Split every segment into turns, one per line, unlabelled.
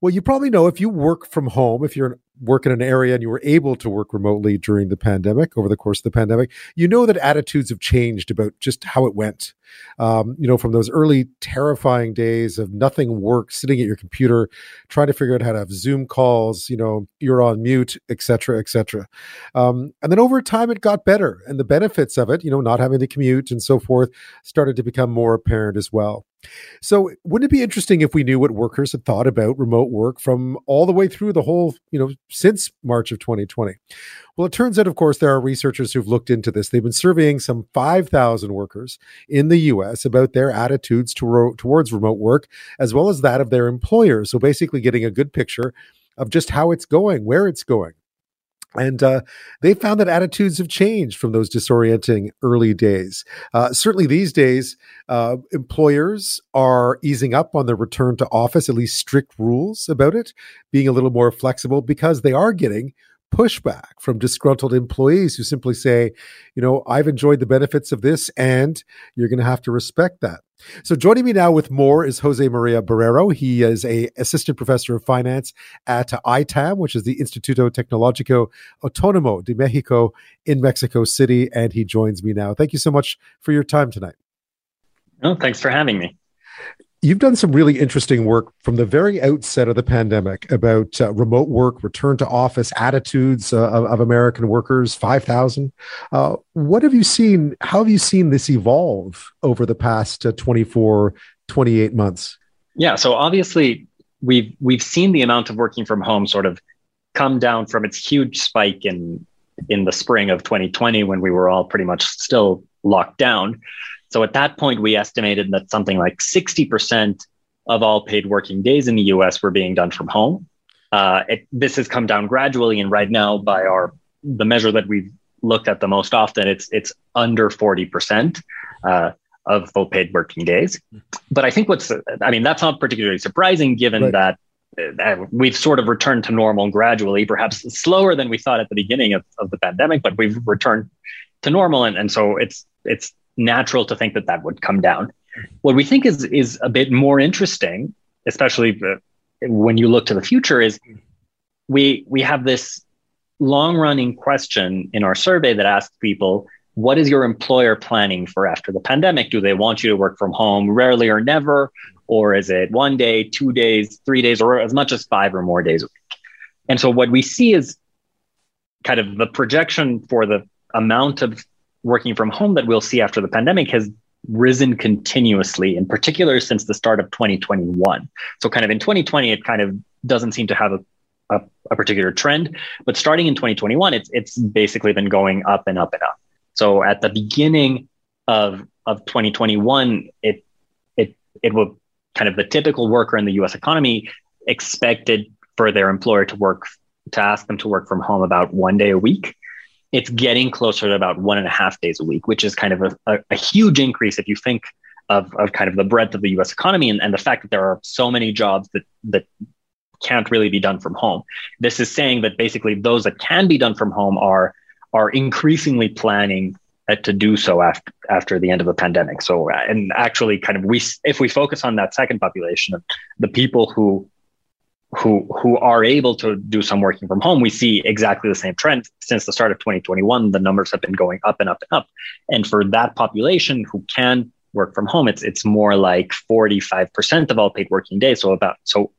Well, you probably know if you work from home, if you're work in an area and you were able to work remotely during the pandemic, over the course of the pandemic, you know that attitudes have changed about just how it went. Um, you know, from those early terrifying days of nothing work, sitting at your computer, trying to figure out how to have Zoom calls, you know, you're on mute, et cetera, et cetera. Um, and then over time, it got better. And the benefits of it, you know, not having to commute and so forth, started to become more apparent as well. So, wouldn't it be interesting if we knew what workers had thought about remote work from all the way through the whole, you know, since March of 2020? Well, it turns out, of course, there are researchers who've looked into this. They've been surveying some 5,000 workers in the US about their attitudes to ro- towards remote work, as well as that of their employers. So, basically, getting a good picture of just how it's going, where it's going. And uh, they found that attitudes have changed from those disorienting early days. Uh, certainly, these days, uh, employers are easing up on their return to office, at least strict rules about it, being a little more flexible because they are getting pushback from disgruntled employees who simply say, you know, I've enjoyed the benefits of this and you're going to have to respect that. So joining me now with more is Jose Maria Barrero. He is a assistant professor of finance at ITAM, which is the Instituto Tecnológico Autónomo de Mexico in Mexico City, and he joins me now. Thank you so much for your time tonight.
Oh, thanks for having me
you've done some really interesting work from the very outset of the pandemic about uh, remote work, return to office attitudes uh, of, of, American workers, 5,000. Uh, what have you seen? How have you seen this evolve over the past uh, 24, 28 months?
Yeah, so obviously we've we've seen the amount of working from home sort of come down from its huge spike in in the spring of 2020 when we were all pretty much still locked down so at that point, we estimated that something like 60% of all paid working days in the US were being done from home. Uh, it, this has come down gradually, and right now, by our the measure that we've looked at the most often, it's it's under 40% uh, of full paid working days. But I think what's I mean that's not particularly surprising given right. that uh, we've sort of returned to normal gradually, perhaps slower than we thought at the beginning of, of the pandemic, but we've returned to normal. And, and so it's, it's natural to think that that would come down. What we think is is a bit more interesting, especially uh, when you look to the future, is we we have this long running question in our survey that asks people, what is your employer planning for after the pandemic? Do they want you to work from home rarely or never? Or is it one day, two days, three days, or as much as five or more days a week? And so what we see is kind of the projection for the amount of working from home that we'll see after the pandemic has risen continuously, in particular since the start of 2021. So, kind of in 2020, it kind of doesn't seem to have a, a, a, particular trend, but starting in 2021, it's it's basically been going up and up and up. So, at the beginning of of 2021, it it it will kind of the typical worker in the U.S. economy expected for their employer to work to ask them to work from home about one day a week it's getting closer to about one and a half days a week, which is kind of a, a, a huge increase if you think of, of kind of the breadth of the US economy and, and the fact that there are so many jobs that, that can't really be done from home. This is saying that basically those that can be done from home are, are increasingly planning uh, to do so after after the end of the pandemic. So, and actually, kind of we if we focus on that second population the people who who who are able to do some working from home, we see exactly the same trend since the start of 2021. The numbers have been going up and up and up. And for that population who can work from home, it's it's more like 45% of all paid working days. So about so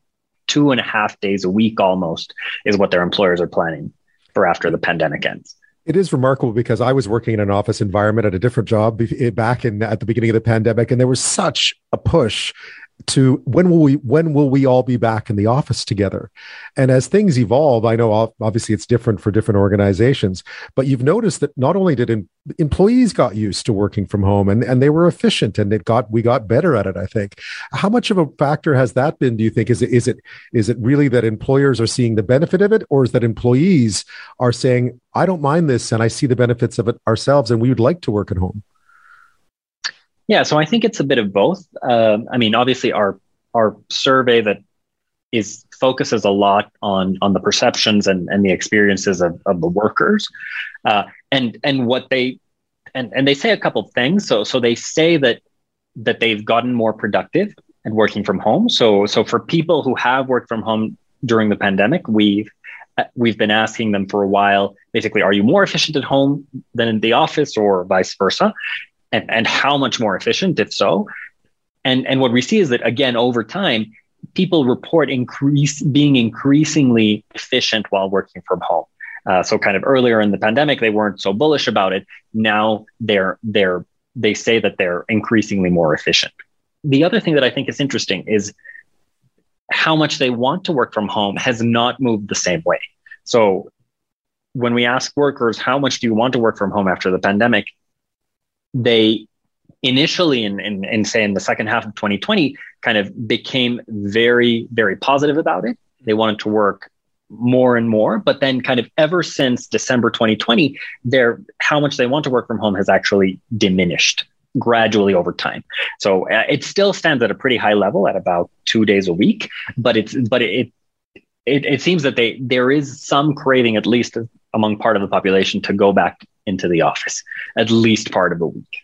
two and a half days a week almost is what their employers are planning for after the pandemic ends.
It is remarkable because I was working in an office environment at a different job back in at the beginning of the pandemic, and there was such a push to when will we when will we all be back in the office together? And as things evolve i know obviously it's different for different organizations but you've noticed that not only did em- employees got used to working from home and, and they were efficient and it got we got better at it i think. How much of a factor has that been do you think? Is it is it is it really that employers are seeing the benefit of it or is that employees are saying i don't mind this and i see the benefits of it ourselves and we would like to work at home
yeah, so I think it's a bit of both. Uh, I mean, obviously, our our survey that is focuses a lot on on the perceptions and, and the experiences of, of the workers, uh, and and what they and and they say a couple things. So so they say that that they've gotten more productive and working from home. So, so for people who have worked from home during the pandemic, we've uh, we've been asking them for a while. Basically, are you more efficient at home than in the office, or vice versa? And and how much more efficient, if so? And and what we see is that again over time, people report increase being increasingly efficient while working from home. Uh, so kind of earlier in the pandemic, they weren't so bullish about it. Now they're they're they say that they're increasingly more efficient. The other thing that I think is interesting is how much they want to work from home has not moved the same way. So when we ask workers, how much do you want to work from home after the pandemic? They initially, in, in, in say in the second half of 2020, kind of became very, very positive about it. They wanted to work more and more, but then kind of ever since December 2020, their how much they want to work from home has actually diminished gradually over time. So uh, it still stands at a pretty high level at about two days a week, but it's but it it, it seems that they there is some craving at least among part of the population to go back into the office at least part of a week.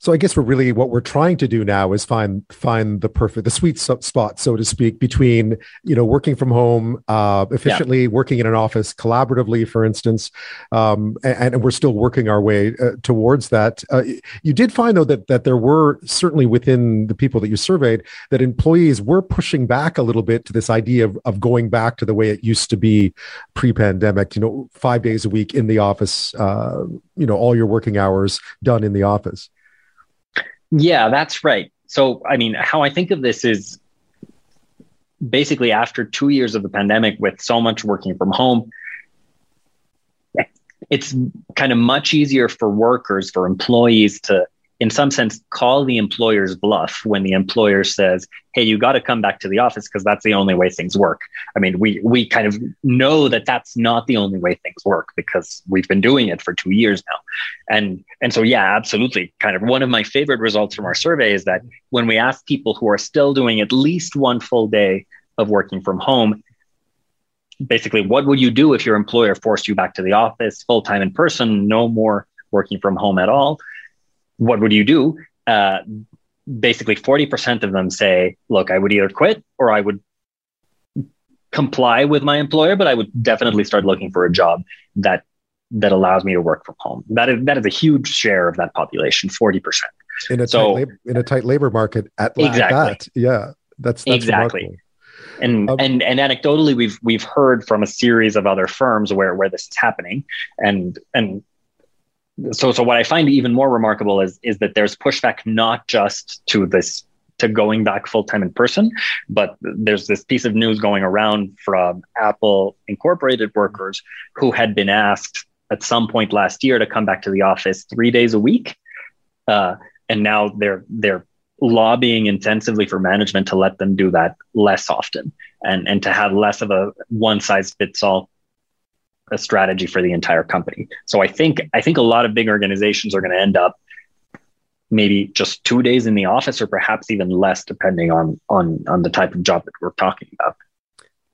So I guess we're really what we're trying to do now is find find the perfect the sweet spot, so to speak, between you know working from home uh, efficiently, yeah. working in an office collaboratively, for instance, um, and, and, we're still working our way uh, towards that. Uh, you did find though that that there were certainly within the people that you surveyed that employees were pushing back a little bit to this idea of, of going back to the way it used to be pre-pandemic. You know, five days a week in the office. Uh, you know, all your working hours done in the office.
Yeah, that's right. So, I mean, how I think of this is basically after two years of the pandemic with so much working from home, it's kind of much easier for workers, for employees to in some sense, call the employer's bluff when the employer says, "Hey, you got to come back to the office because that's the only way things work." I mean, we we kind of know that that's not the only way things work because we've been doing it for two years now, and and so yeah, absolutely. Kind of one of my favorite results from our survey is that when we ask people who are still doing at least one full day of working from home, basically, what would you do if your employer forced you back to the office full time in person, no more working from home at all? What would you do? Uh, basically, 40% of them say, look, I would either quit or I would comply with my employer, but I would definitely start looking for a job that that allows me to work from home. That is that is a huge share of that population, 40%.
In a so, tight labor, in a tight labor market at, exactly. that. Yeah. That's, that's
exactly.
Remarkable.
And, um, and and anecdotally, we've we've heard from a series of other firms where where this is happening, and and so so what I find even more remarkable is is that there's pushback not just to this to going back full time in person, but there's this piece of news going around from Apple Incorporated workers who had been asked at some point last year to come back to the office three days a week, uh, and now they're they're lobbying intensively for management to let them do that less often and and to have less of a one size fits all a strategy for the entire company. So I think I think a lot of big organizations are going to end up maybe just two days in the office or perhaps even less depending on on on the type of job that we're talking about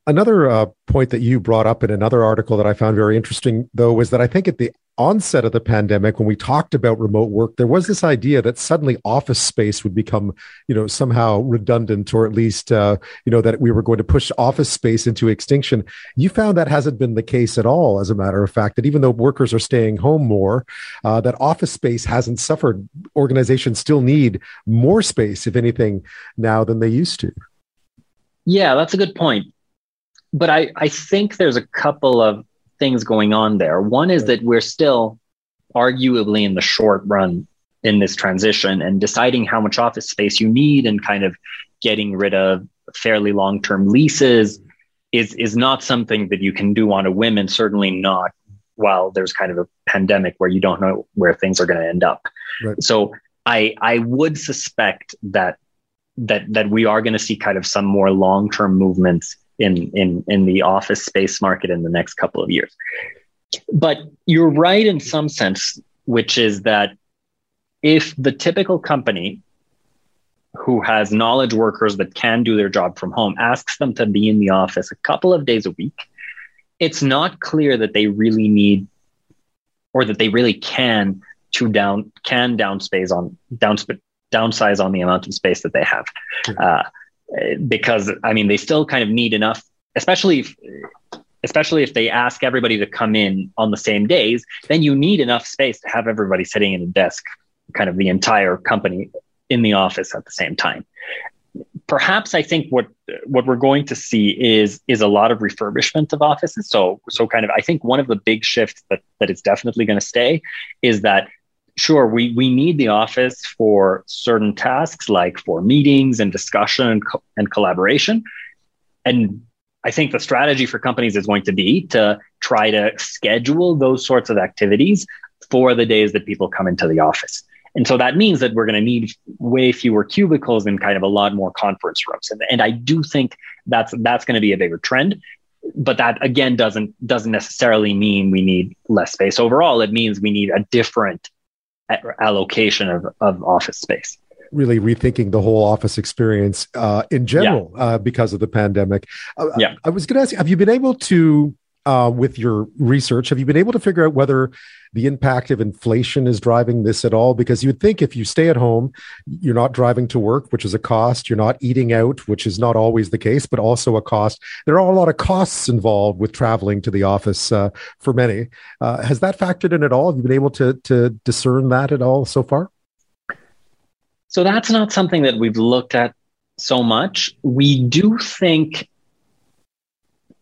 another uh, point that you brought up in another article that i found very interesting though was that i think at the onset of the pandemic when we talked about remote work there was this idea that suddenly office space would become you know somehow redundant or at least uh, you know that we were going to push office space into extinction. You found that hasn't been the case at all as a matter of fact that even though workers are staying home more uh, that office space hasn't suffered. Organizations still need more space if anything now than they used to.
Yeah that's a good point but I, I think there's a couple of things going on there. One is that we're still arguably in the short run in this transition and deciding how much office space you need and kind of getting rid of fairly long term leases is is not something that you can do on a whim and certainly not while there's kind of a pandemic where you don't know where things are going to end up. Right. So I I would suspect that that that we are going to see kind of some more long term movements in in in the office space market in the next couple of years. But you're right in some sense, which is that if the typical company who has knowledge workers that can do their job from home asks them to be in the office a couple of days a week, it's not clear that they really need or that they really can to down can downspace on downsize on the amount of space that they have. Uh, because I mean they still kind of need enough, especially if, especially if they ask everybody to come in on the same days. Then you need enough space to have everybody sitting in a desk, kind of the entire company in the office at the same time. Perhaps I think what what we're going to see is is a lot of refurbishment of offices. So so kind of I think one of the big shifts that that is definitely going to stay is that sure we we need the office for certain tasks like for meetings and discussion and, co- and collaboration. And i think the strategy for companies is going to be to try to schedule those sorts of activities for the days that people come into the office. And so that means that we're going to need way fewer cubicles and kind of a lot more conference rooms. And, and i do think that's that's going to be a bigger trend but that again doesn't doesn't necessarily mean we need less space. Overall it means we need a different allocation of, of office space
really rethinking the whole office experience uh, in general yeah. uh, because of the pandemic. Uh, yeah. I was going to ask you, have you been able to uh, with your research, have you been able to figure out whether the impact of inflation is driving this at all? Because you would think if you stay at home, you're not driving to work, which is a cost. You're not eating out, which is not always the case, but also a cost. There are a lot of costs involved with traveling to the office uh, for many. Uh, has that factored in at all? Have you been able to to discern that at all so far?
So that's not something that we've looked at so much. We do think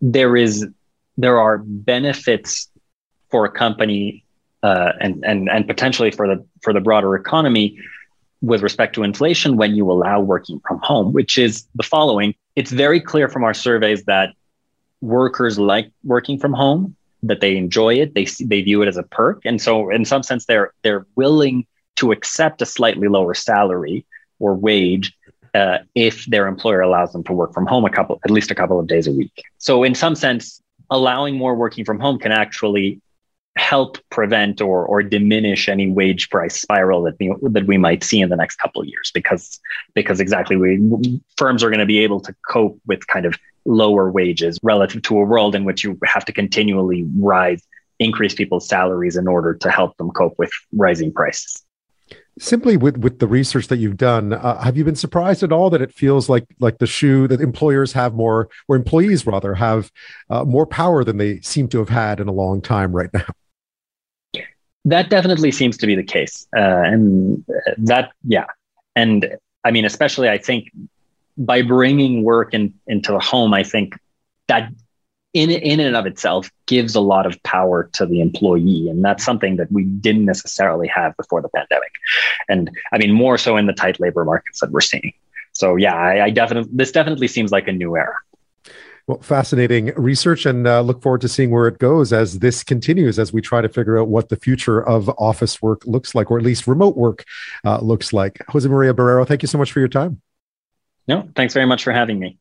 there is there are benefits for a company uh, and and and potentially for the for the broader economy with respect to inflation when you allow working from home, which is the following. It's very clear from our surveys that workers like working from home, that they enjoy it, they they view it as a perk, and so in some sense they're they're willing to accept a slightly lower salary or wage uh, if their employer allows them to work from home a couple at least a couple of days a week. So in some sense, allowing more working from home can actually help prevent or or diminish any wage price spiral that we, that we might see in the next couple of years because because exactly we firms are going to be able to cope with kind of lower wages relative to a world in which you have to continually rise increase people's salaries in order to help them cope with rising prices
simply with with the research that you've done uh, have you been surprised at all that it feels like like the shoe that employers have more or employees rather have uh, more power than they seem to have had in a long time right now?
That definitely seems to be the case uh, and that yeah. And i mean especially i think by bringing work in, into the home i think that in in and of itself gives a lot of power to the employee and that's something that we didn't necessarily have before the pandemic and i mean more so in the tight labor markets that we're seeing so yeah i, I definitely this definitely seems like a new era
well, fascinating research, and uh, look forward to seeing where it goes as this continues, as we try to figure out what the future of office work looks like, or at least remote work uh, looks like. Jose Maria Barrero, thank you so much for your time.
No, thanks very much for having me.